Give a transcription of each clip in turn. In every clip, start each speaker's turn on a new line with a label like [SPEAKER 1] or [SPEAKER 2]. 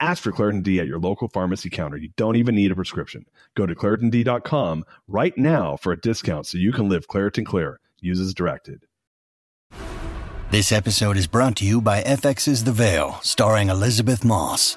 [SPEAKER 1] Ask for Claritin D at your local pharmacy counter. You don't even need a prescription. Go to ClaritinD.com right now for a discount so you can live Claritin Clear. Use as directed.
[SPEAKER 2] This episode is brought to you by FX's The Veil, starring Elisabeth Moss.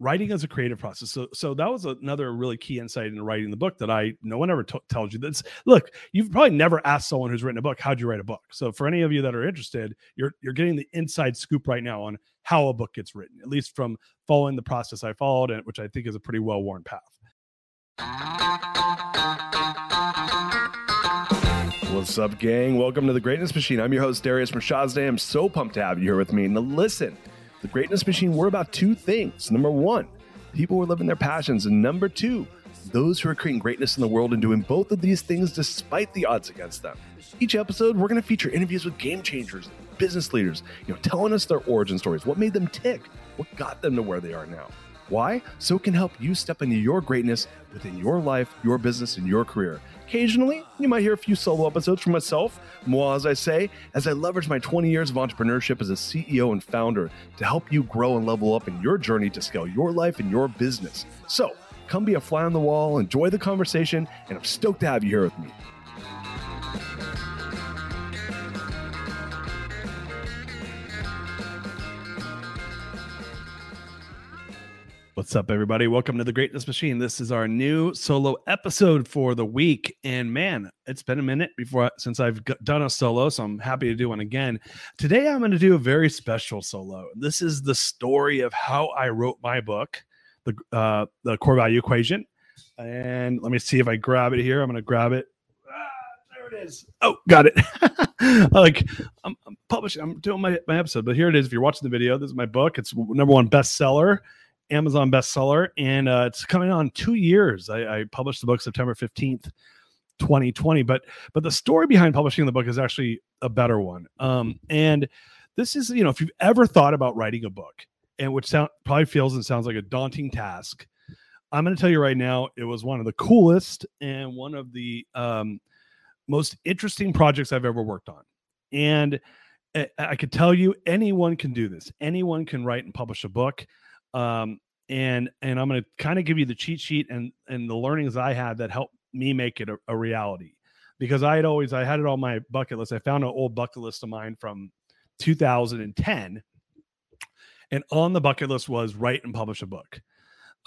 [SPEAKER 3] writing is a creative process. So, so that was another really key insight into writing the book that I no one ever t- tells you. That's look, you've probably never asked someone who's written a book, how'd you write a book? So, for any of you that are interested, you're you're getting the inside scoop right now on how a book gets written, at least from following the process I followed, and which I think is a pretty well worn path.
[SPEAKER 1] What's up, gang? Welcome to the Greatness Machine. I'm your host, Darius Mirshahzadeh. I'm so pumped to have you here with me. Now, listen, the Greatness Machine, we're about two things. Number one, people who are living their passions. And number two, those who are creating greatness in the world and doing both of these things despite the odds against them. Each episode, we're going to feature interviews with game changers, business leaders, you know, telling us their origin stories, what made them tick, what got them to where they are now. Why? So it can help you step into your greatness within your life, your business, and your career. Occasionally, you might hear a few solo episodes from myself, moi, as I say, as I leverage my 20 years of entrepreneurship as a CEO and founder to help you grow and level up in your journey to scale your life and your business. So, come be a fly on the wall, enjoy the conversation, and I'm stoked to have you here with me.
[SPEAKER 3] What's up, everybody? Welcome to the Greatness Machine. This is our new solo episode for the week, and man, it's been a minute before since I've done a solo, so I'm happy to do one again. Today, I'm going to do a very special solo. This is the story of how I wrote my book, the uh, the Core Value Equation. And let me see if I grab it here. I'm going to grab it. Ah, there it is. Oh, got it. like I'm, I'm, publishing, I'm doing my, my episode, but here it is. If you're watching the video, this is my book. It's number one bestseller Amazon bestseller, and uh, it's coming on two years. I, I, published the book September fifteenth, twenty twenty. But but the story behind publishing the book is actually a better one. Um, and this is you know if you've ever thought about writing a book, and which sound probably feels and sounds like a daunting task, I'm going to tell you right now, it was one of the coolest and one of the um, most interesting projects I've ever worked on. And eh, I could tell you, anyone can do this. Anyone can write and publish a book um, and and I'm going to kind of give you the cheat sheet and and the learnings I had that helped me make it a, a reality because I had always I had it on my bucket list. I found an old bucket list of mine from 2010, and on the bucket list was write and publish a book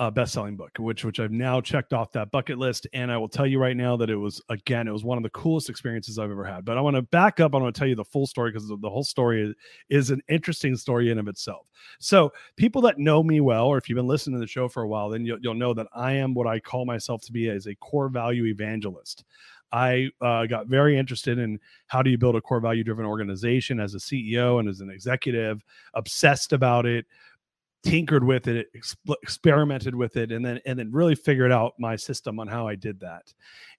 [SPEAKER 3] uh, best-selling book, which which I've now checked off that bucket list. And I will tell you right now that it was again, it was one of the coolest experiences I've ever had. But I want to back up. I want to tell you the full story because the whole story is, is an interesting story in of itself. So people that know me well, or if you've been listening to the show for a while, then you'll, you'll know that I am what I call myself to be as a core value evangelist. I uh, got very interested in how do you build a core value driven organization as a CEO and as an executive, obsessed about it, tinkered with it, exp- experimented with it, and then and then really figured out my system on how I did that.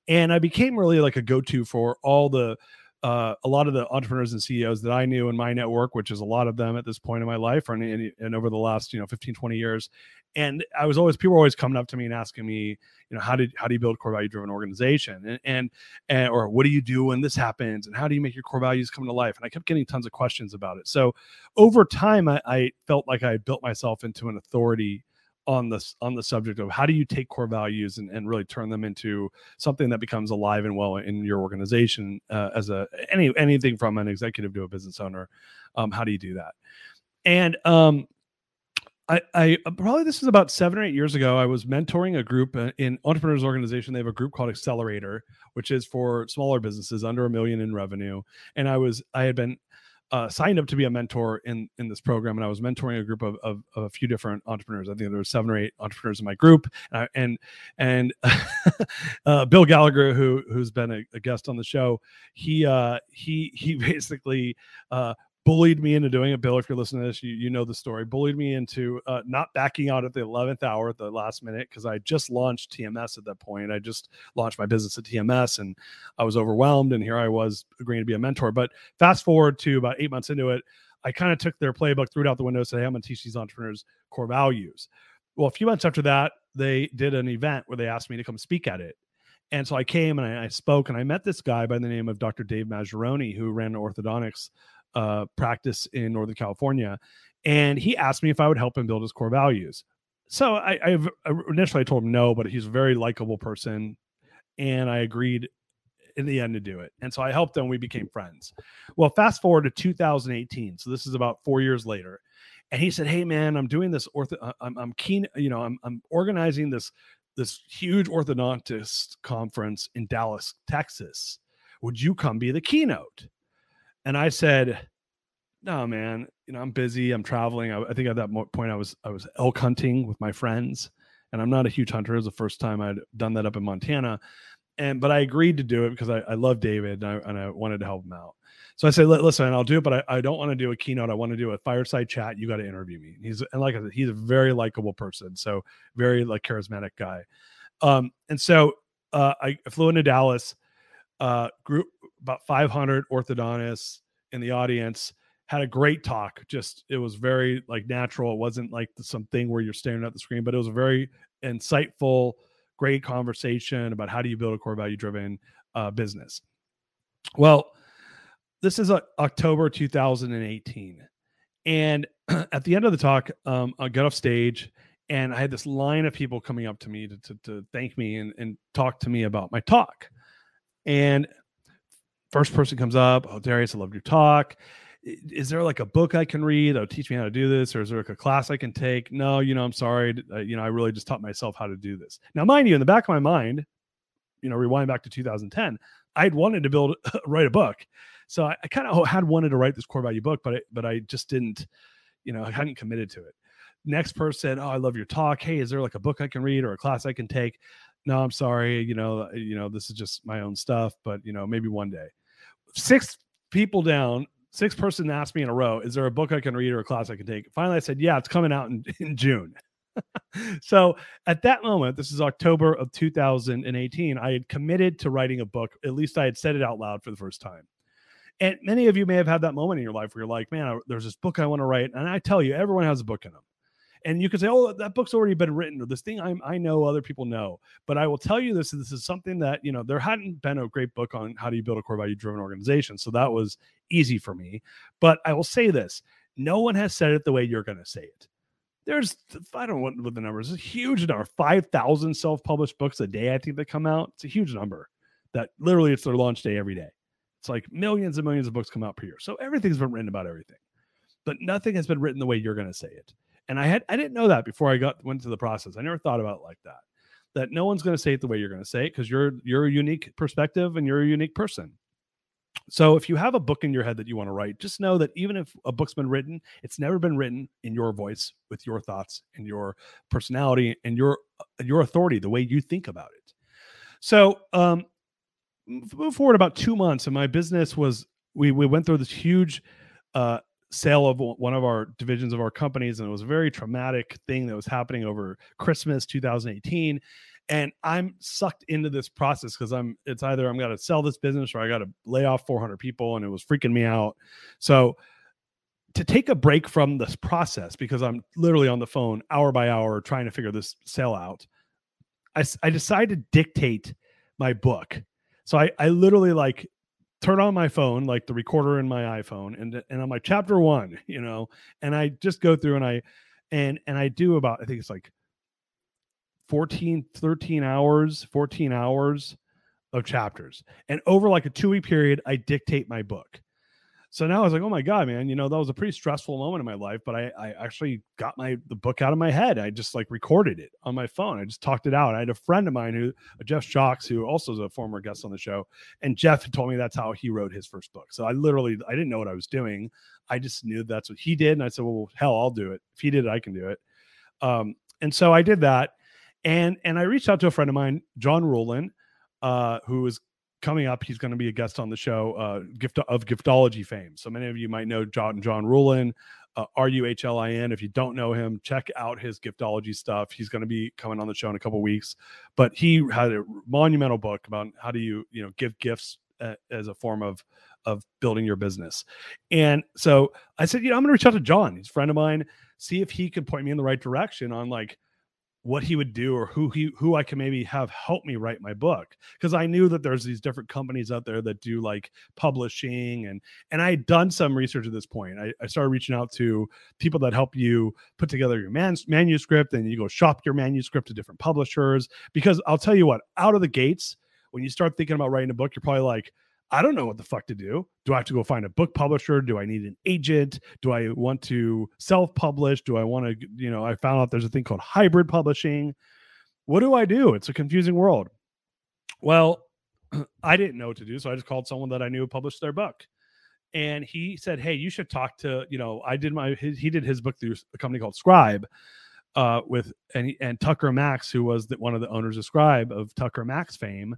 [SPEAKER 3] And I became really like a go-to for all the uh, a lot of the entrepreneurs and CEOs that I knew in my network, which is a lot of them at this point in my life and, and, and over the last, you know, 15, 20 years. And I was always, people were always coming up to me and asking me, you know, how did, how do you build core value driven organization? And, and, and, or what do you do when this happens? And how do you make your core values come to life? And I kept getting tons of questions about it. So over time, I, I felt like I built myself into an authority on this on the subject of how do you take core values and, and really turn them into something that becomes alive and well in your organization uh, as a any anything from an executive to a business owner um, how do you do that and um, I, I uh, probably this was about seven or eight years ago. I was mentoring a group uh, in entrepreneurs organization. They have a group called Accelerator, which is for smaller businesses under a million in revenue. And I was I had been uh, signed up to be a mentor in in this program, and I was mentoring a group of, of, of a few different entrepreneurs. I think there were seven or eight entrepreneurs in my group, and and, and uh, Bill Gallagher, who who's been a, a, guest on the show, he uh, he he basically uh, bullied me into doing it. Bill, if you're listening to this, you, you know the story. Bullied me into uh, not backing out at the 11th hour at the last minute because I just launched TMS at that point. I just launched my business at TMS and I was overwhelmed. And here I was agreeing to be a mentor. But fast forward to about eight months into it, I kind of took their playbook, threw it out the window, said, Hey, I'm going to teach these entrepreneurs core values. Well, a few months after that, they did an event where they asked me to come speak at it. And so I came and I, I, spoke and I met this guy by the name of Dr. Dave Maggioroni, who ran orthodontics uh, practice in Northern California, and he asked me if I would help him build his core values. So I, I initially I told him no, but he's a very likable person, and I agreed in the end to do it. And so I helped him. We became friends. Well, fast forward to 2018. So this is about four years later. And he said, "Hey, man, I'm doing this ortho. Uh, I'm, I'm keen. You know, I'm, I'm organizing this this huge orthodontist conference in Dallas, Texas. Would you come be the keynote?" And I said, no, man, you know, I'm busy. I'm traveling. I, I think at that point I was, I was elk hunting with my friends and I'm not a huge hunter. It was the first time I'd done that up in Montana. And, but I agreed to do it because I, I love David and I, and I wanted to help him out. So I said, listen, I'll do it, but I, I don't want to do a keynote. I want to do a fireside chat. You got to interview me. And he's, and like I said, he's a very likable person. So very like charismatic guy. Um, and so uh, I flew into Dallas, uh, group about 500 orthodontists in the audience had a great talk just it was very like natural it wasn't like something where you're staring at the screen but it was a very insightful great conversation about how do you build a core value driven uh, business. Well this is uh, october 2018 and at the end of the talk um, i got off stage and i had this line of people coming up to me to, to, to thank me and, and talk to me about my talk and first person comes up, oh Darius, I love your talk. Is there like a book I can read that'll teach me how to do this, or is there like a class I can take? No, you know, I'm sorry, uh, you know, I really just taught myself how to do this. Now, mind you, in the back of my mind, you know, rewind back to 2010, I'd wanted to build write a book, so I, I kind of had wanted to write this core value book, but I, but I just didn't, you know, I hadn't committed to it. Next person, oh, I love your talk. Hey, is there like a book I can read or a class I can take? No, I'm sorry, you know, you know, this is just my own stuff, but you know, maybe one day six people down, six person asked me in a row, is there a book I can read or a class I can take? Finally, I said, yeah, it's coming out in, in June. so at that moment, this is October of 2018, I had committed to writing a book. At least I had said it out loud for the first time. And many of you may have had that moment in your life where you're like, man, there's this book I want to write. And I tell you, everyone has a book in them and you can say, "Oh, that book's already been written," or "This thing I I know other people know." But I will tell you this: this is something that you know there hadn't been a great book on how do you build a core value driven organization, so that was easy for me. But I will say this: no one has said it the way you're going to say it. There's I don't know what the numbers. It's a huge number, five thousand self published books a day. I think that come out. It's a huge number. That literally it's their launch day every day. It's like millions and millions of books come out per year. So everything's been written about everything, but nothing has been written the way you're going to say it. And I had I didn't know that before I got went to the process. I never thought about it like that. That no one's going to say it the way you're going to say it because you're you're a unique perspective and you're a unique person. So if you have a book in your head that you want to write, just know that even if a book's been written, it's never been written in your voice with your thoughts and your personality and your uh, your authority, the way you think about it. So um move forward about two months, and my business was we we went through this huge uh sale of one of our divisions of our companies and it was a very traumatic thing that was happening over christmas 2018 and i'm sucked into this process because i'm it's either i'm going to sell this business or i got to lay off 400 people and it was freaking me out. So to take a break from this process because i'm literally on the phone hour by hour trying to figure this sale out i, I decided to dictate my book. So I, I literally like turn on my phone, like the recorder in my iPhone, and and I'm like chapter one, you know, and I just go through and I and and I do about I think it's like 14, 13 hours, 14 hours of chapters. And over like a two week period, I dictate my book. So now I was like, oh my god, man, you know that was a pretty stressful moment in my life, but I I actually got my the book out of my head. I just like recorded it on my phone. I just talked it out. I had a friend of mine who Jeff Shocks, who also is a former guest on the show, and Jeff told me that's how he wrote his first book. So I literally I didn't know what I was doing. I just knew that's what he did, and I said, well, hell, I'll do it. If he did it, I can do it. Um, and so I did that, and and I reached out to a friend of mine, John Ruhlin, uh, who was coming up, he's going to be a guest on the show, uh, gift of giftology fame. So many of you might know John John Ruhlin, uh, R U H L I N. If you don't know him, check out his giftology stuff. He's going to be coming on the show in a couple weeks. But he had a monumental book about how do you you know give gifts uh, as a form of of building your business. And so I said, you know, I'm going to reach out to John. He's a friend of mine. See if he could point me in the right direction on like what he would do or who he who I can maybe have help me write my book because I knew that there's these different companies out there that do like publishing and and I had done some research at this point. I, I started reaching out to people that help you put together your man, manuscript and you go shop your manuscript to different publishers because I'll tell you what out of the gates when you start thinking about writing a book you're probably like I don't know what the fuck to do. Do I have to go find a book publisher? Do I need an agent? Do I want to self publish? Do I want to, you know, I found out there's a thing called hybrid publishing. What do I do? It's a confusing world. Well, I didn't know what to do. So I just called someone that I knew published their book. And he said, Hey, you should talk to, you know, I did my, he did his book through a company called Scribe uh, with, and, and Tucker Max, who was the, one of the owners of Scribe of Tucker Max fame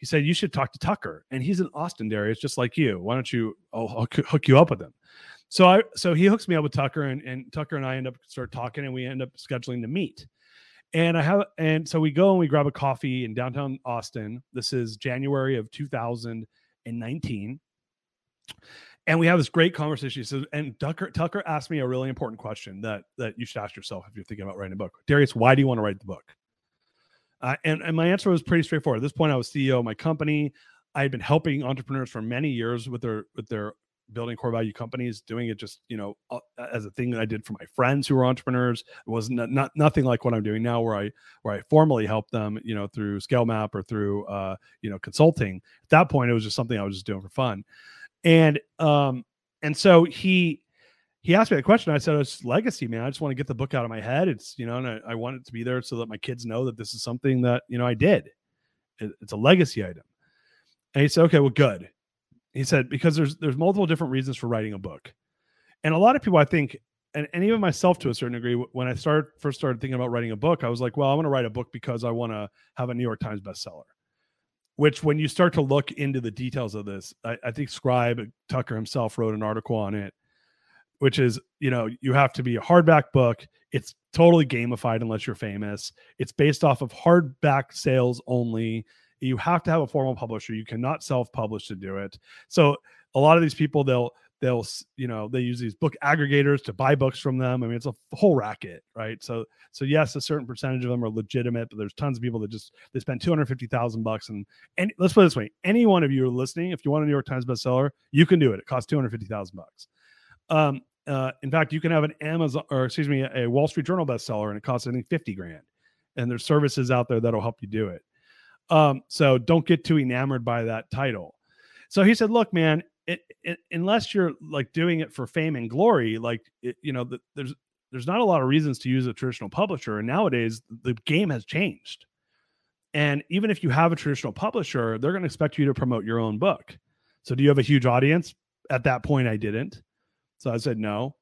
[SPEAKER 3] he said you should talk to Tucker, and he's in Austin, Darius, just like you. Why don't you? I'll, I'll hook you up with him. So I so he hooks me up with Tucker, and, and Tucker and I end up start talking, and we end up scheduling to meet. And I have and so we go and we grab a coffee in downtown Austin. This is January of 2019. And we have this great conversation. So, and Tucker Tucker asked me a really important question that that you should ask yourself if you're thinking about writing a book. Darius, why do you want to write the book? Uh, and, and my answer was pretty straightforward. At this point, I was CEO of my company. I had been helping entrepreneurs for many years with their with their building core value companies, doing it just you know as a thing that I did for my friends who were entrepreneurs. It was not, not nothing like what I'm doing now, where I where I formally help them, you know, through ScaleMAP or through uh, you know consulting. At that point, it was just something I was just doing for fun, and um and so he he asked me a question. I said, it's legacy, man. I just want to get the book out of my head. It's, you know, and I, I, want it to be there so that my kids know that this is something that, you know, I did. It, it's a legacy item. And he said, okay, well, good. He said, because there's, there's multiple different reasons for writing a book. And a lot of people, I think, and, and even myself to a certain degree, when I started first started thinking about writing a book, I was like, well, I want to write a book because I want to have a New York Times bestseller. Which, when you start to look into the details of this, I, I think Scribe Tucker himself wrote an article on it which is you know you have to be a hardback book. It's totally gamified unless you're famous. It's based off of hardback sales only. You have to have a formal publisher. You cannot self-publish to do it. So a lot of these people they'll they'll you know they use these book aggregators to buy books from them. I mean it's a whole racket right? So so yes a certain percentage of them are legitimate but there's tons of people that just they spend 250000 bucks and and let's put it this way any one of you are listening if you want a new york times bestseller you can do it. It costs 250000 bucks. Um uh, in fact, you can have an Amazon or excuse me, a Wall Street Journal bestseller, and it costs I think fifty grand. And there's services out there that'll help you do it. Um, so don't get too enamored by that title. So he said, "Look, man, it, it, unless you're like doing it for fame and glory, like it, you know, the, there's there's not a lot of reasons to use a traditional publisher. And nowadays, the game has changed. And even if you have a traditional publisher, they're going to expect you to promote your own book. So, do you have a huge audience? At that point, I didn't. So I said, no.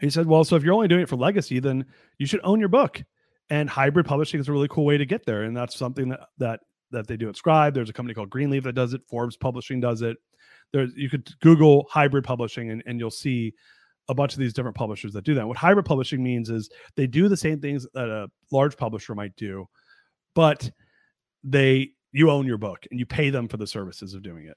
[SPEAKER 3] He said, well, so if you're only doing it for legacy, then you should own your book. And hybrid publishing is a really cool way to get there. And that's something that that that they do at Scribe. There's a company called Greenleaf that does it. Forbes Publishing does it. There, you could Google hybrid publishing and, and you'll see a bunch of these different publishers that do that. What hybrid publishing means is they do the same things that a large publisher might do, but they you own your book and you pay them for the services of doing it.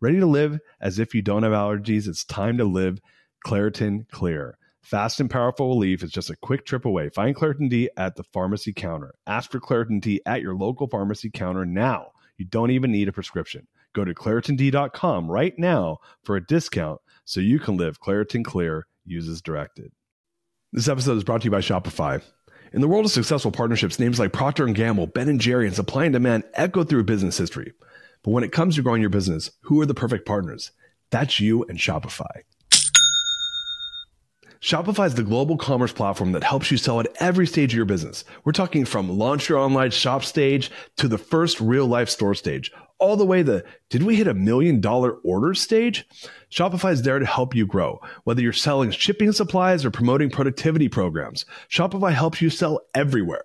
[SPEAKER 3] Ready to live as if you don't have allergies? It's time to live Claritin Clear. Fast and powerful relief is just a quick trip away. Find Claritin D at the pharmacy counter. Ask for Claritin D at your local pharmacy counter now. You don't even need a prescription. Go to ClaritinD.com right now for a discount so you can live Claritin Clear. Use as directed. This episode is brought to you by Shopify. In the world of successful partnerships, names like Procter & Gamble, Ben & Jerry, and Supply and Demand echo through business history. But when it comes to growing your business, who are the perfect partners? That's you and Shopify. Shopify is the global commerce platform that helps you sell at every stage of your business. We're talking from launch your online shop stage to the first real life store stage, all the way to did we hit a million dollar order stage? Shopify is there to help you grow. Whether you're selling shipping supplies or promoting productivity programs, Shopify helps you sell everywhere.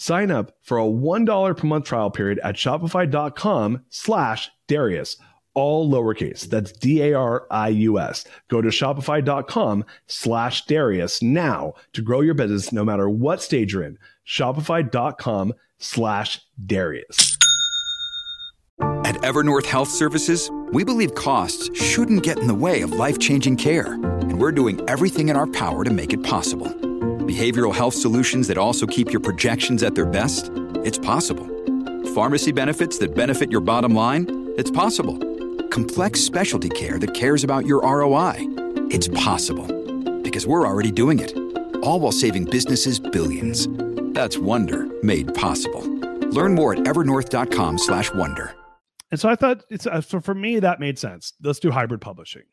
[SPEAKER 3] Sign up for a $1 per month trial period at shopify.com slash Darius, all lowercase. That's D-A-R-I-U-S. Go to shopify.com slash Darius now to grow your business no matter what stage you're in. Shopify.com slash Darius.
[SPEAKER 4] At Evernorth Health Services, we believe costs shouldn't get in the way of life-changing care, and we're doing everything in our power to make it possible. Behavioral health solutions that also keep your projections at their best? It's possible. Pharmacy benefits that benefit your bottom line? It's possible. Complex specialty care that cares about your ROI? It's possible. Because we're already doing it. All while saving businesses billions. That's Wonder made possible. Learn more at evernorth.com/wonder.
[SPEAKER 5] And so I thought it's uh, so for me that made sense. Let's do hybrid publishing.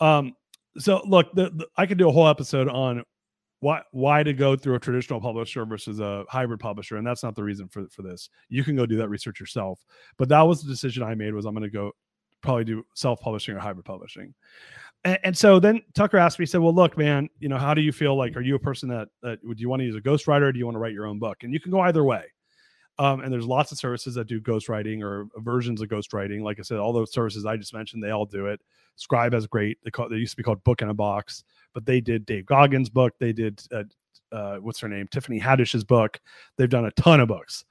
[SPEAKER 5] Um, so look, the, the, I could do a whole episode on why why to go through a traditional publisher versus a hybrid publisher, and that's not the reason for for this. You can go do that research yourself. But that was the decision I made. Was I'm going to go probably do self publishing or hybrid publishing. And, and, so then Tucker asked me, he said, "Well, look, man, you know, how do you feel like? Are you a person that that would you want to use a ghostwriter? Or do you want to write your own book? And you can go either way. Um, and there's lots of services that do ghostwriting or versions of ghostwriting. Like I said, all those services I just mentioned, they all do it. Scribe has great. They, call, they used to be called Book in a Box, but they did Dave Goggins' book. They did uh, uh, what's her name, Tiffany Haddish's book. They've done a ton of books.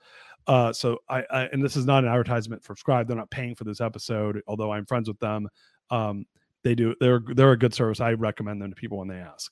[SPEAKER 5] Uh, so I, I, and this is not an advertisement for Scribe. They're not paying for this episode, although I'm friends with them. Um, they do. They're they're a good service. I recommend them to people when they ask.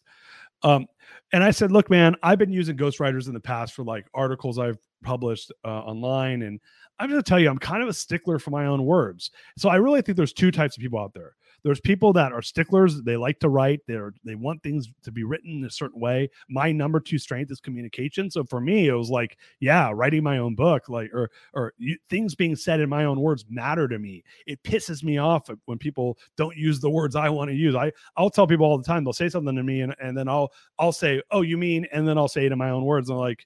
[SPEAKER 5] Um, and I said, look, man, I've been using ghostwriters in the past for like articles I've published uh, online, and I'm going to tell you, I'm kind of a stickler for my own words. So I really think there's two types of people out there. There's people that are sticklers. They like to write. They're they want things to be written in a certain way. My number two strength is communication. So for me, it was like, yeah, writing my own book, like or or you, things being said in my own words matter to me. It pisses me off when people don't use the words I want to use. I I'll tell people all the time. They'll say something to me, and and then I'll I'll say, oh, you mean, and then I'll say it in my own words. And I'm like,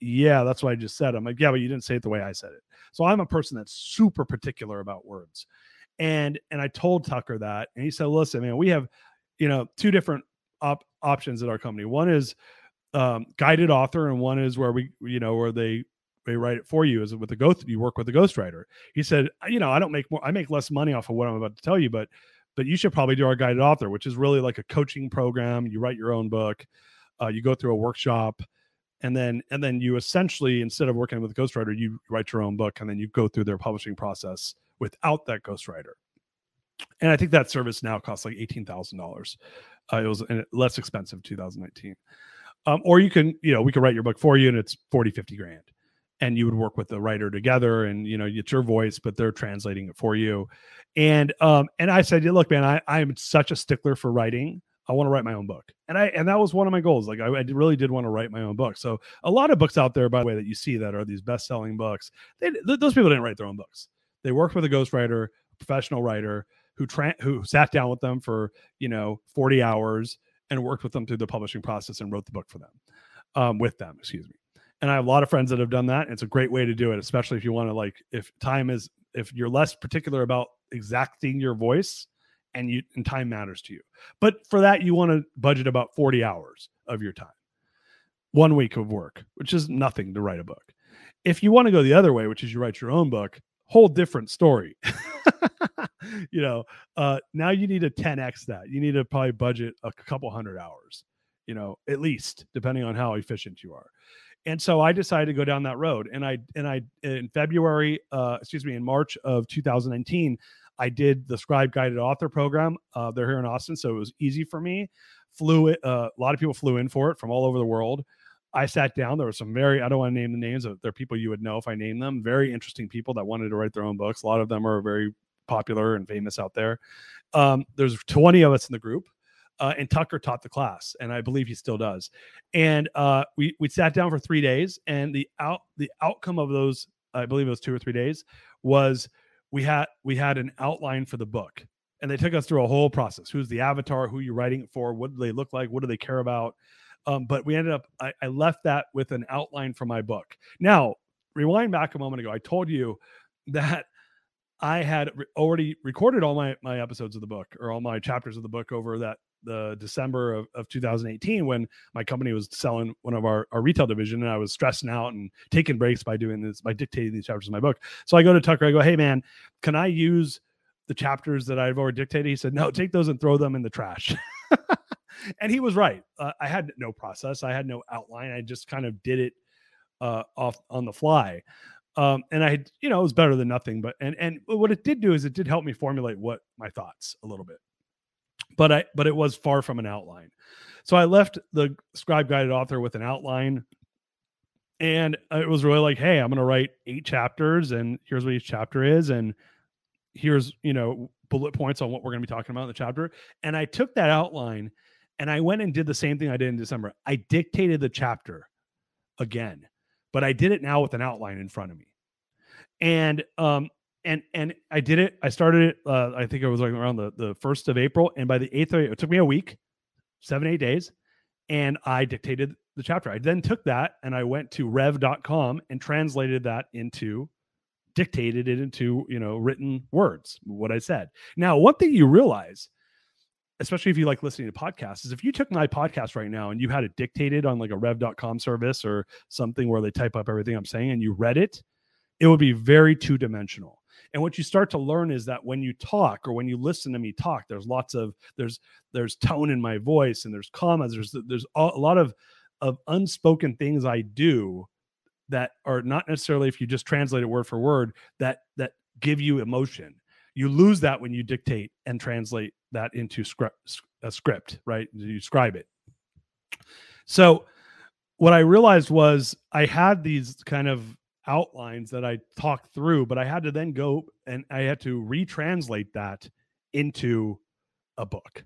[SPEAKER 5] yeah, that's what I just said. I'm like, yeah, but you didn't say it the way I said it. So I'm a person that's super particular about words. And and I told Tucker that, and he said, "Listen, man, we have, you know, two different op- options at our company. One is um, guided author, and one is where we, you know, where they they write it for you. Is with the ghost you work with a ghostwriter?" He said, "You know, I don't make more. I make less money off of what I'm about to tell you, but but you should probably do our guided author, which is really like a coaching program. You write your own book, uh, you go through a workshop."
[SPEAKER 3] and then and then you essentially instead of working with a ghostwriter you write your own book and then you go through their publishing process without that ghostwriter and i think that service now costs like $18000 uh, it was less expensive 2019 um, or you can you know we can write your book for you and it's 40 50 grand and you would work with the writer together and you know it's your voice but they're translating it for you and um and i said look man i i'm such a stickler for writing I want to write my own book. And I and that was one of my goals. Like I, I, really did want to write my own book. So a lot of books out there, by the way, that you see that are these best-selling books, they, th- those people didn't write their own books. They worked with a ghostwriter, a professional writer who tra- who sat down with them for you know 40 hours and worked with them through the publishing process and wrote the book for them, um, with them. Excuse me. And I have a lot of friends that have done that. It's a great way to do it, especially if you want to like if time is if you're less particular about exacting your voice and you and time matters to you. But for that, you want to budget about 40 hours of your time, one week of work, which is nothing to write a book. If you want to go the other way, which is you write your own book, whole different story. you know, uh, now you need a 10x that. You need to probably budget a couple hundred hours, you know, at least, depending on how efficient you are. And so I decided to go down that road. And I and I in February, uh, excuse me, in March of 2019, I did the Scribe Guided Author program. Uh, they're here in Austin, so it was easy for me. Flew it. Uh, a lot of people flew in for it from all over the world. I sat down. There were some very, I don't want to name the names, of they're people you would know if I name them. Very interesting people that wanted to write their own books. A lot of them are very popular and famous out there. Um, there's 20 of us in the group. Uh, and Tucker taught the class, and I believe he still does. And uh, we we sat down for three days, and the out the outcome of those, I believe it was two or three days, was we had we had an outline for the book and they took us through a whole process who's the avatar who you're writing it for what do they look like what do they care about um, but we ended up I, I, left that with an outline for my book now rewind back a moment ago i told you that i had re- already recorded all my my episodes of the book or all my chapters of the book over that the December of, of 2018 when my company was selling one of our, our retail division and I was stressing out and taking breaks by doing this, by dictating these chapters of my book. So I go to Tucker, I go, Hey man, can I use the chapters that I've already dictated? He said, No, take those and throw them in the trash. and he was right. Uh, I had no process, I had no outline. I just kind of did it uh, off on the fly. Um, and I, you know, it was better than nothing. But and and what it did do is it did help me formulate what my thoughts a little bit but I but it was far from an outline. So I left the scribe guided author with an outline and it was really like, hey, I'm to write eight chapters and here's what each chapter is and here's, you know, bullet points on what we're going to be talking about in the chapter. And I took that outline and I went and did the same thing I did in December. I dictated the chapter again, but I did it now with an outline in front of me. And um and and I did it. I started it. Uh, I think it was like around the the first of April, and by the eighth, it took me a week, seven eight days, and I dictated the chapter. I then took that and I went to Rev.com and translated that into, dictated it into you know written words. What I said. Now, one thing you realize. Especially if you like listening to podcasts, is if you took my podcast right now and you had it dictated on like a rev.com service or something where they type up everything I'm saying and you read it, it would be very two dimensional and what you start to learn is that when you talk or when you listen to me talk, there's lots of there's there's tone in my voice and there's commas. There's there's a lot of of unspoken things I do that are not necessarily if you just translate it word for word that that give you emotion. You lose that when you dictate and translate that into script, a script, right? You scribe it. So what I realized was I had these kind of outlines that I talked through, but I had to then go and I had to retranslate that into a book.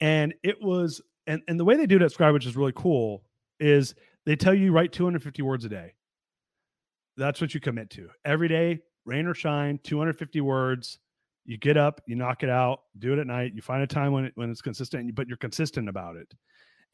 [SPEAKER 3] And it was, and, and the way they do it at Scribe, which is really cool, is they tell you write 250 words a day. That's what you commit to every day, rain or shine, 250 words. You get up, you knock it out, do it at night. You find a time when it, when it's consistent, but you're consistent about it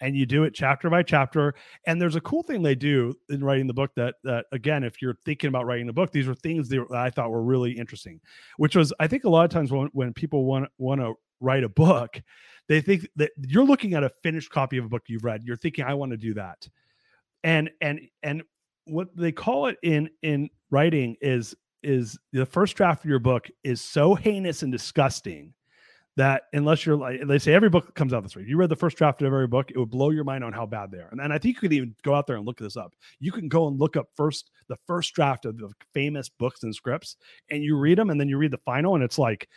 [SPEAKER 3] and you do it chapter by chapter. And there's a cool thing they do in writing the book that, that again, if you're thinking about writing a book, these were things that I thought were really interesting, which was, I think a lot of times when, when people want, want to write a book, they think that you're looking at a finished copy of a book you've read. You're thinking, I want to do that. And, and, and what they call it in, in writing is, is the first draft of your book is so heinous and disgusting
[SPEAKER 6] that unless you're like they say every book comes out this way. If you read the first draft of every book, it would blow your mind on how bad they are. And, and I think you could even go out there and look this up. You can go and look up first the first draft of the famous books and scripts, and you read them, and then you read the final, and it's like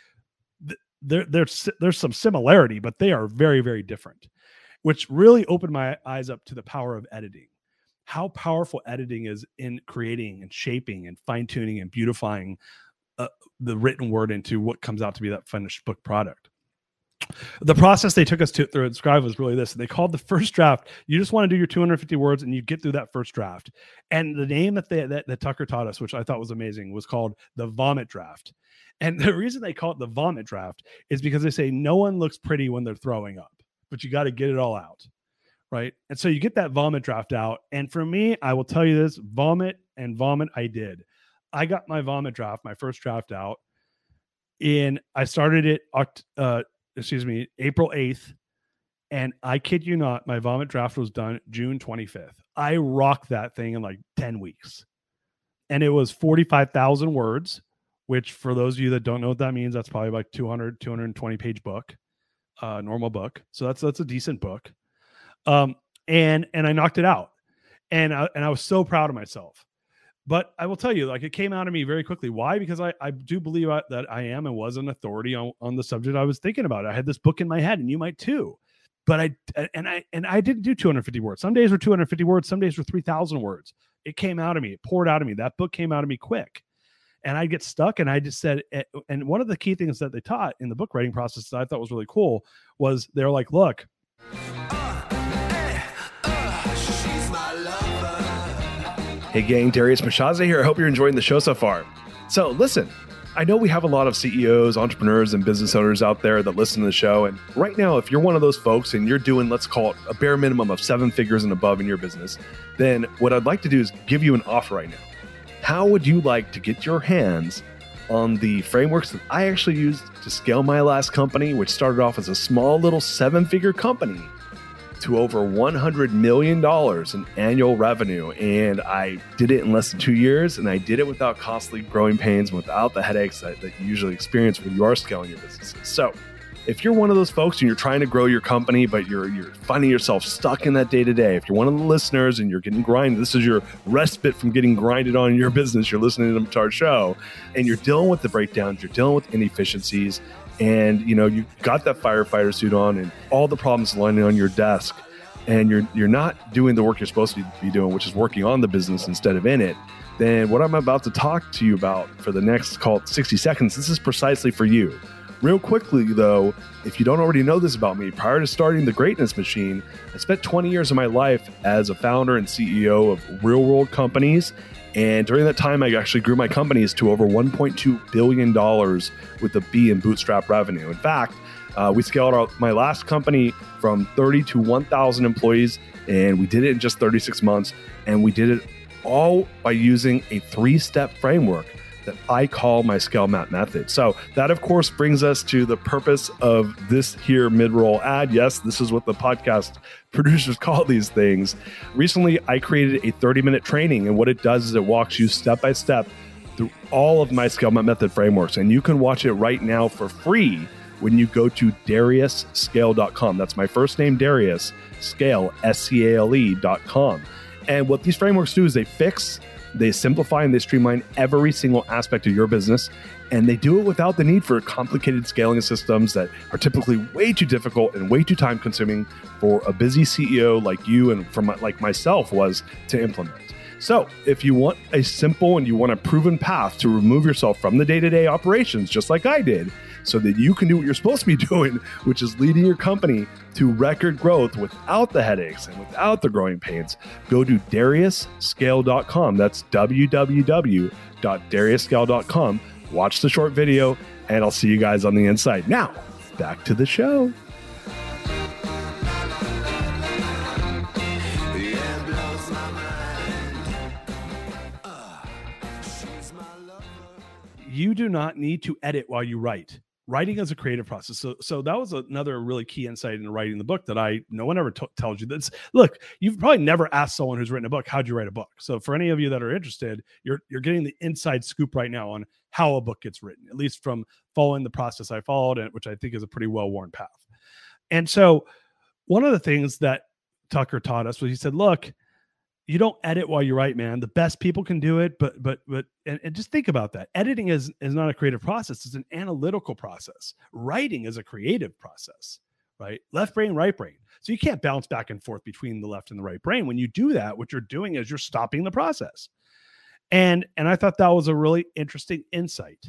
[SPEAKER 6] there there's there's some similarity, but they are very very different, which really opened my eyes up to the power of editing. How powerful editing is in creating and shaping and fine tuning and beautifying uh, the written word into what comes out to be that finished book product the process they took us to through Scribe was really this. They called the first draft. You just want to do your 250 words and you get through that first draft. And the name that they that, that Tucker taught us, which I thought was amazing, was called the vomit draft. And the reason they call it the vomit draft is because they say no one looks pretty when they're throwing up, but you got to get it all out. Right. And so you get that vomit draft out. And for me, I will tell you this vomit and vomit, I did. I got my vomit draft, my first draft out in I started it uh, excuse me, April 8th. And I kid you not, my vomit draft was done June 25th. I rocked that thing in like 10 weeks. And it was 45,000 words, which for those of you that don't know what that means, that's probably like 200, 220 page book, uh, normal book. So that's, that's a decent book. Um, and, and I knocked it out and I, and I was so proud of myself. But I will tell you, like it came out of me very quickly. Why? Because I, I do believe I, that I am and was an authority on, on the subject I was thinking about. I had this book in my head, and you might too. But I and I and I didn't do 250 words. Some days were 250 words. Some days were 3,000 words. It came out of me. It poured out of me. That book came out of me quick, and I get stuck. And I just said, eh, and one of the key things that they taught in the book writing process that I thought was really cool was they're like, look
[SPEAKER 3] Hey, gang, Darius Mirshahzadeh here. I hope you're enjoying the show so far. So, listen, I know we have a lot of CEOs, entrepreneurs, and business owners out there that listen to the show. And right now, if you're one of those folks and you're doing, let's call it a bare minimum of seven figures and above in your business, then what I'd like to do is give you an offer right now. How would you like to get your hands on the frameworks that I actually used to scale my last company, which started off as a small little seven figure company? To over $100 million in annual revenue. And I did it in less than two years. And I did it without costly growing pains, without the headaches that, that you usually experience when you are scaling your businesses. So, if you're one of those folks and you're trying to grow your company, but you're you're finding yourself stuck in that day to day, if you're one of the listeners and you're getting grinded, this is your respite from getting grinded on your business. You're listening to our show, and you're dealing with the breakdowns, you're dealing with inefficiencies, and you know you got that firefighter suit on and all the problems lining on your desk and you're you're not doing the work you're supposed to be doing which is working on the business instead of in it then what i'm about to talk to you about for the next call 60 seconds this is precisely for you. Real quickly though if you don't already know this about me prior to starting the greatness machine i spent 20 years of my life as a founder and ceo of real world companies and during that time, I actually grew my companies to over $1.2 billion with a B in bootstrap revenue. In fact, uh, we scaled our, my last company from 30 to 1,000 employees, and we did it in just 36 months. And we did it all by using a three step framework that I call my ScaleMAP method. So that of course brings us to the purpose of this here mid-roll ad. Yes, this is what the podcast producers call these things. Recently I created a 30-minute training and what it does is it walks you step by step through all of my ScaleMAP method frameworks and you can watch it right now for free when you go to dariusscale.com. That's my first name Darius, scale S C A L E.com. And what these frameworks do is they fix they simplify and they streamline every single aspect of your business. And they do it without the need for complicated scaling systems that are typically way too difficult and way too time consuming for a busy CEO like you and from like myself was to implement. So, if you want a simple and you want a proven path to remove yourself from the day to day operations, just like I did, so that you can do what you're supposed to be doing, which is leading your company to record growth without the headaches and without the growing pains, go to dariusscale.com. That's www.dariusscale.com. Watch the short video, and I'll see you guys on the inside. Now, back to the show.
[SPEAKER 6] You do not need to edit while you write.
[SPEAKER 3] writing is a creative process. So, so that was another really key insight in writing the book that I no one ever t- tells you. That's look, you've probably never asked someone who's written a book, how'd you write a book? So, for any of you that are interested, you're you're getting the inside scoop right now on how a book gets written, at least from following the process I followed, and which I think is a pretty well worn path. And so, one of the things that Tucker taught us was he said, look you don't edit while you write man. The best people can do it but but but and, and, just think about that. Editing is is not a creative process. It's an analytical process. Writing is a creative process right? Left brain right brain. So you can't bounce back and forth between the left and the right brain. When you do that what you're doing is you're stopping the process. And and i thought that was a really interesting insight.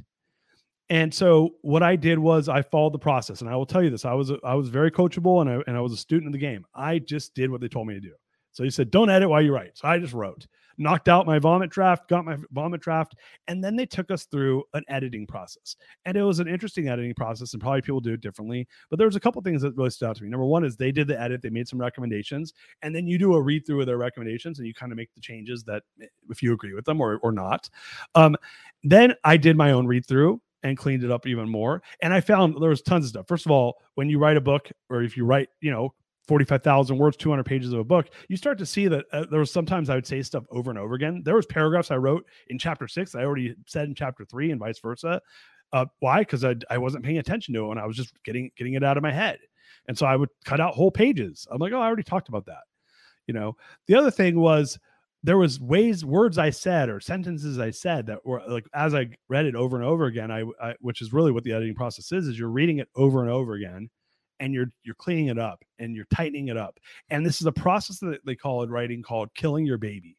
[SPEAKER 3] And so what I did was I followed the process, and I will tell you this: I was I was very coachable, and I and I was a student of the game. I just did what they told me to do. So he said, don't edit while you write. So I just wrote, knocked out my vomit draft, got my vomit draft, and then they took us through an editing process. And it was an interesting editing process, and probably people do it differently. But there was a couple things that really stood out to me. Number one is they did the edit, they made some recommendations, and then you do a read through of their recommendations and you kind of make the changes that eh, if you agree with them or, or not. Um, then I did my own read through and cleaned it up even more. And I found there was tons of stuff. First of all, when you write a book or if you write, you know, 45,000 words, 200 pages of a book, you start to see that uh, there was sometimes I would say stuff over and over again. There was paragraphs I wrote in chapter six I already said in chapter three and vice versa. Uh, why? Because I, I wasn't paying attention to it and I was just getting getting it out of my head. And so I would cut out whole pages. I'm like, oh, I already talked about that. You know, the other thing was there was ways words I said or sentences I said that were like as I read it over and over again, I, I which is really what the editing process is, is you're reading it over and over again and you're you're cleaning it up and you're tightening it up. And this is a process that they call in writing called killing your baby.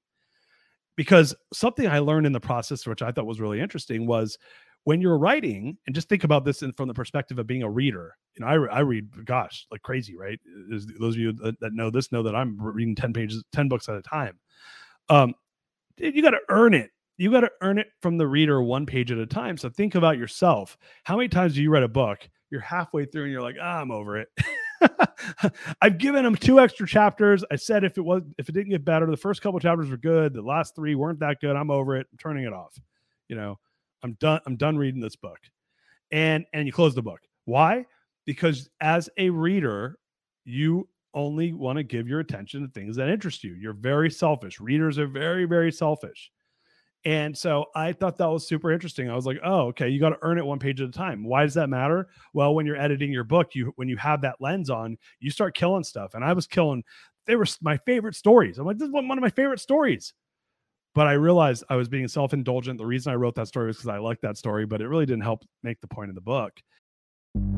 [SPEAKER 3] Because something I learned in the process, which I thought was really interesting, was when you're writing, and just think about this in, from the perspective of being a reader. You know, I, I read, gosh, like crazy, right? There's, those of you that, that know this know that I'm reading 10 pages, 10 books at a time. Um, you got to earn it you got to earn it from the reader one page at a time. So think about yourself. How many times do you read a book you're halfway through and you're like, ah, I'm over it. I've given them two extra chapters. I said if it was if it didn't get better, the first couple chapters were good. The last three weren't that good. I'm over it. I'm turning it off. You know, I'm done. I'm done reading this book. And and you close the book. Why? Because as a reader, you only want to give your attention to things that interest you. You're very selfish. Readers are very, very selfish. And so I thought that was super interesting. I was like, oh, okay, you got to earn it one page at a time. Why does that matter? Well, when you're editing your book, you when you have that lens on, you start killing stuff. And I was killing, they were my favorite stories. I'm like, this is one of my favorite stories. But I realized I was being self-indulgent. The reason I wrote that story was because I liked that story, but it really didn't help make the point of the book.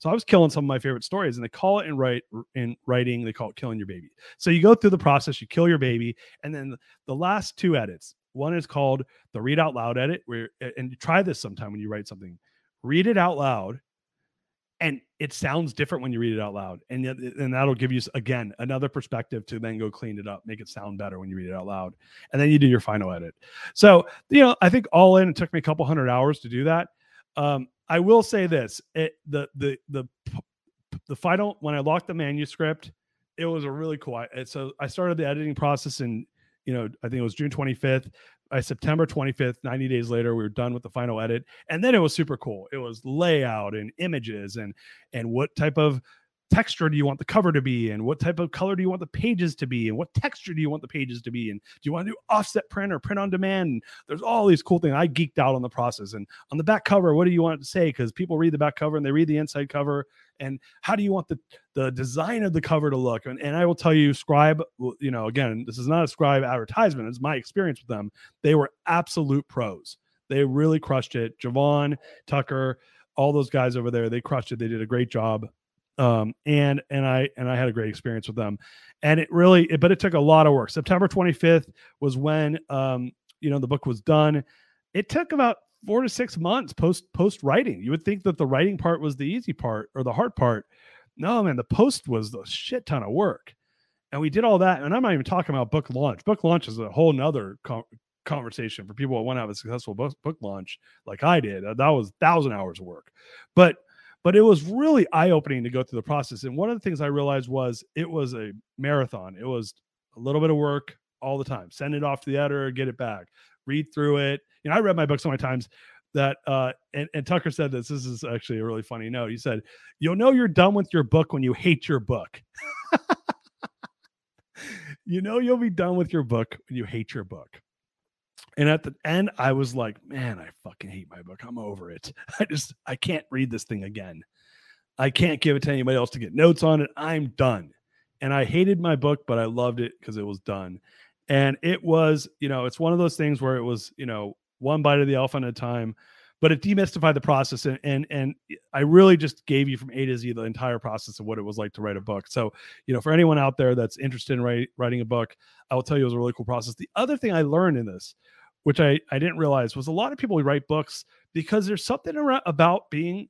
[SPEAKER 3] So I was killing some of my favorite stories, and they call it in write in writing. They call it killing your baby. So you go through the process, you kill your baby, and then the last two edits. One is called the read out loud edit, where and you try this sometime when you write something. Read it out loud, and it sounds different when you read it out loud, and and that'll give you again another perspective to then go clean it up, make it sound better when you read it out loud, and then you do your final edit. So you know, I think all in, it took me a couple hundred hours to do that. Um, I will say this: it, the the the the final when I locked the manuscript, it was a really cool. Eh, so I started the editing process in you know I think it was June 25th. By September 25th, 90 days later, we were done with the final edit, and then it was super cool. It was layout and images and and what type of texture do you want the cover to be and what type of color do you want the pages to be and what texture do you want the pages to be and do you want to do offset print or print on demand? And there's all these cool things. I geeked out on the process. And on the back cover what do you want to say? Because people read the back cover and they read the inside cover. And how do you want the the design of the cover to look? And, and i will tell you scribe you know again this is not a scribe advertisement. It's my experience with them. They were absolute pros. They really crushed it. Javon tucker all those guys over there they crushed it. They did a great job um, and and I and I had a great experience with them, and it really, it, but it took a lot of work. September 25th was when um, you know the book was done. It took about four to six months post post writing. You would think that the writing part was the easy part or the hard part. No, man, the post was a shit ton of work, and we did all that. And I'm not even talking about book launch. Book launch is a whole nother co- conversation for people that want to have a successful book, book launch like I did. That was thousand hours of work, but but it was really eye opening to go through the process. And one of the things I realized was it was a marathon. It was a little bit of work all the time. Send it off to the editor, get it back, read through it. You know, I read my book so many times that uh and, and Tucker said this. This is actually a really funny note. He said, You'll know you're done with your book when you hate your book. you know you'll be done with your book when you hate your book. And at the end, I was like, man, I fucking hate my book. I'm over it. I just, I can't read this thing again. I can't give it to anybody else to get notes on it. I'm done. And I hated my book, but I loved it because it was done. And it was, you know, it's one of those things where it was, you know, one bite of the elephant at a time, but it demystified the process. And, and, and I really just gave you from A to Z the entire process of what it was like to write a book. So, you know, for anyone out there that's interested in write, writing a book, I will tell you it was a really cool process. The other thing I learned in this which I, I didn't realize was a lot of people write books because there's something around, about being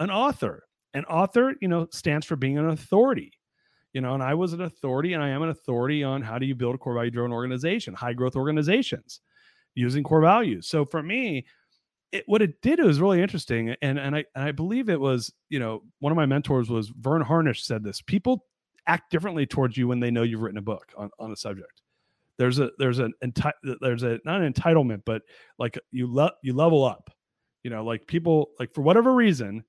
[SPEAKER 3] an author. An author, you know, stands for being an authority. You know, and I was an authority and I am an authority on how do you build a core value driven organization, high growth organizations using core values. So for me, it, what it did it was really interesting. And, and I, and I believe it was, you know, one of my mentors was Verne Harnish said this people act differently towards you when they know you've written a book on, on a subject there's a there's an enti- there's a not an entitlement but like you le- you level up you know like people like for whatever reason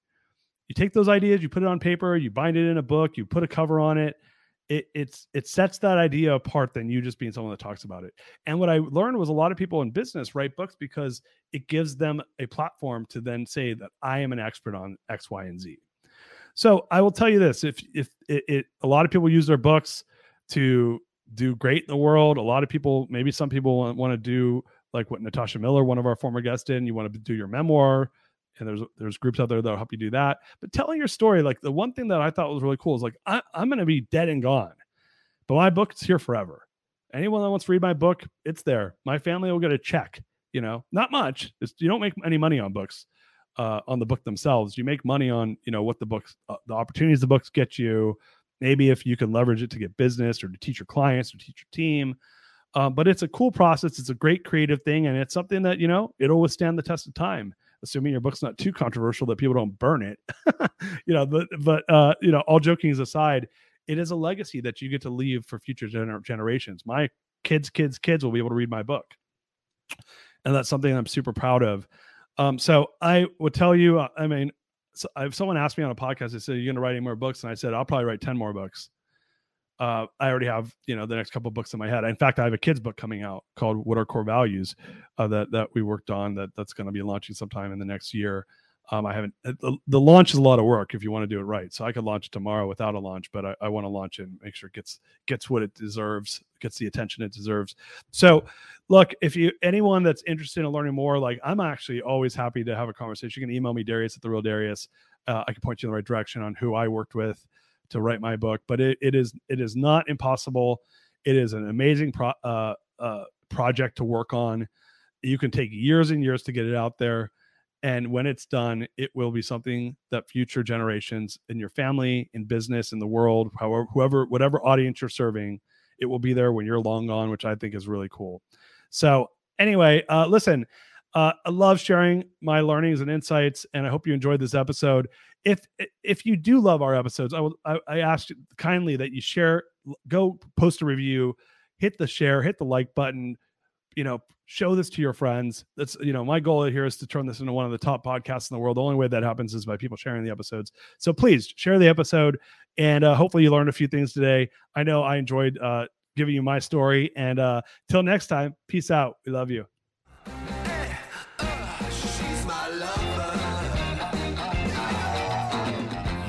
[SPEAKER 3] you take those ideas you put it on paper you bind it in a book you put a cover on it it it's it sets that idea apart than you just being someone that talks about it and what i learned was a lot of people in business write books because it gives them a platform to then say that i am an expert on x y and z so i will tell you this if if it, it a lot of people use their books to do great in the world. A lot of people, maybe some people want, want to do like what Natasha Miller, one of our former guests, did. And you want to do your memoir, and there's there's groups out there that'll help you do that. But telling your story, like the one thing that I thought was really cool is like I, I'm going to be dead and gone, but my book's here forever. Anyone that wants to read my book, it's there. My family will get a check. You know, not much. It's, you don't make any money on books, uh, on the book themselves. You make money on you know what the books, uh, the opportunities the books get you, maybe if you can leverage it to get business or to teach your clients or teach your team. Um, but it's a cool process. It's a great creative thing, and it's something that you know it'll withstand the test of time, assuming your book's not too controversial that people don't burn it. you know, but but uh, you know, all joking aside, it is a legacy that you get to leave for future gener- generations. My kids, kids, kids will be able to read my book, and that's something I'm super proud of. Um, so I would tell you, uh, I mean, so if someone asked me on a podcast, they said, "You're going to write any more books?" and I said, "I'll probably write ten more books." Uh, I already have, you know, the next couple books in my head. In fact, I have a kids book coming out called "What Are Core Values" uh, that that we worked on. That that's going to be launching sometime in the next year. Um, I haven't. Uh, the, the, launch is a lot of work if you want to do it right. So I could launch it tomorrow without a launch, but I, I want to launch it and make sure it gets gets what it deserves, gets the attention it deserves. So, look, if you anyone that's interested in learning more, like I'm actually always happy to have a conversation. You can email me Darius at the Real Darius. Uh, I can point you in the right direction on who I worked with to write my book. But it, it is it is not impossible. It is an amazing pro, uh, uh, project to work on. You can take years and years to get it out there and when it's done, it will be something that future generations in your family, in business, in the world, however, whoever, whatever audience you're serving, it will be there when you're long gone, which I think is really cool. So, anyway, uh, listen, uh, I love sharing my learnings and insights, and I hope you enjoyed this episode. If if you do love our episodes, I will I, I ask kindly that you share, go post a review, hit the share, hit the like button,
[SPEAKER 7] you know, show this to your friends. That's, you know, my goal here is to turn this into one of the top podcasts in the world. The only way that happens is by people sharing the episodes. So please share the episode and uh, hopefully you learned a few things today. I know I enjoyed uh, giving you my story. And uh, till next time, peace out. We love you.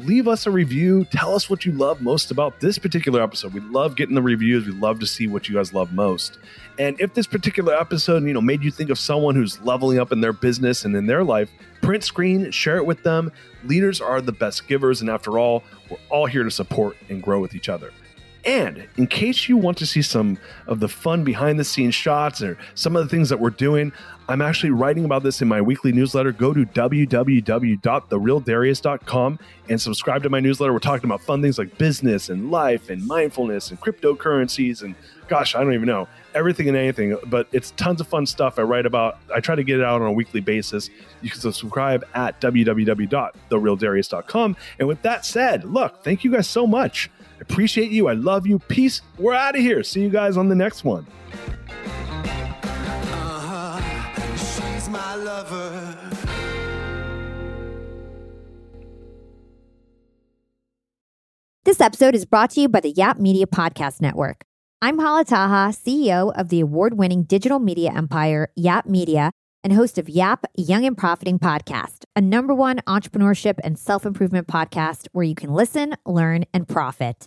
[SPEAKER 3] leave us a review. Tell us what you love most about this particular episode. We love getting the reviews. We love to see what you guys love most. And if this particular episode, you know, made you think of someone who's leveling up in their business and in their life, print screen, share it with them. Leaders are the best givers, and after all, we're all here to support and grow with each other. And in case you want to see some of the fun behind the scenes shots or some of the things that we're doing, I'm actually writing about this in my weekly newsletter. Go to www.therealdarius.com and subscribe to my newsletter. We're talking about fun things like business and life and mindfulness and cryptocurrencies and gosh, I don't even know everything and anything, but it's tons of fun stuff I write about. I try to get it out on a weekly basis. You can subscribe at www.therealdarius.com. And with that said, look, thank you guys so much. I appreciate you. I love you. Peace. We're out of here. See you guys on the next one.
[SPEAKER 8] This episode is brought to you by the Yap Media Podcast Network. I'm Hala Taha, CEO of the award winning digital media empire, Yap Media, and host of Yap Young and Profiting Podcast, a number one entrepreneurship and self improvement podcast where you can listen, learn, and profit.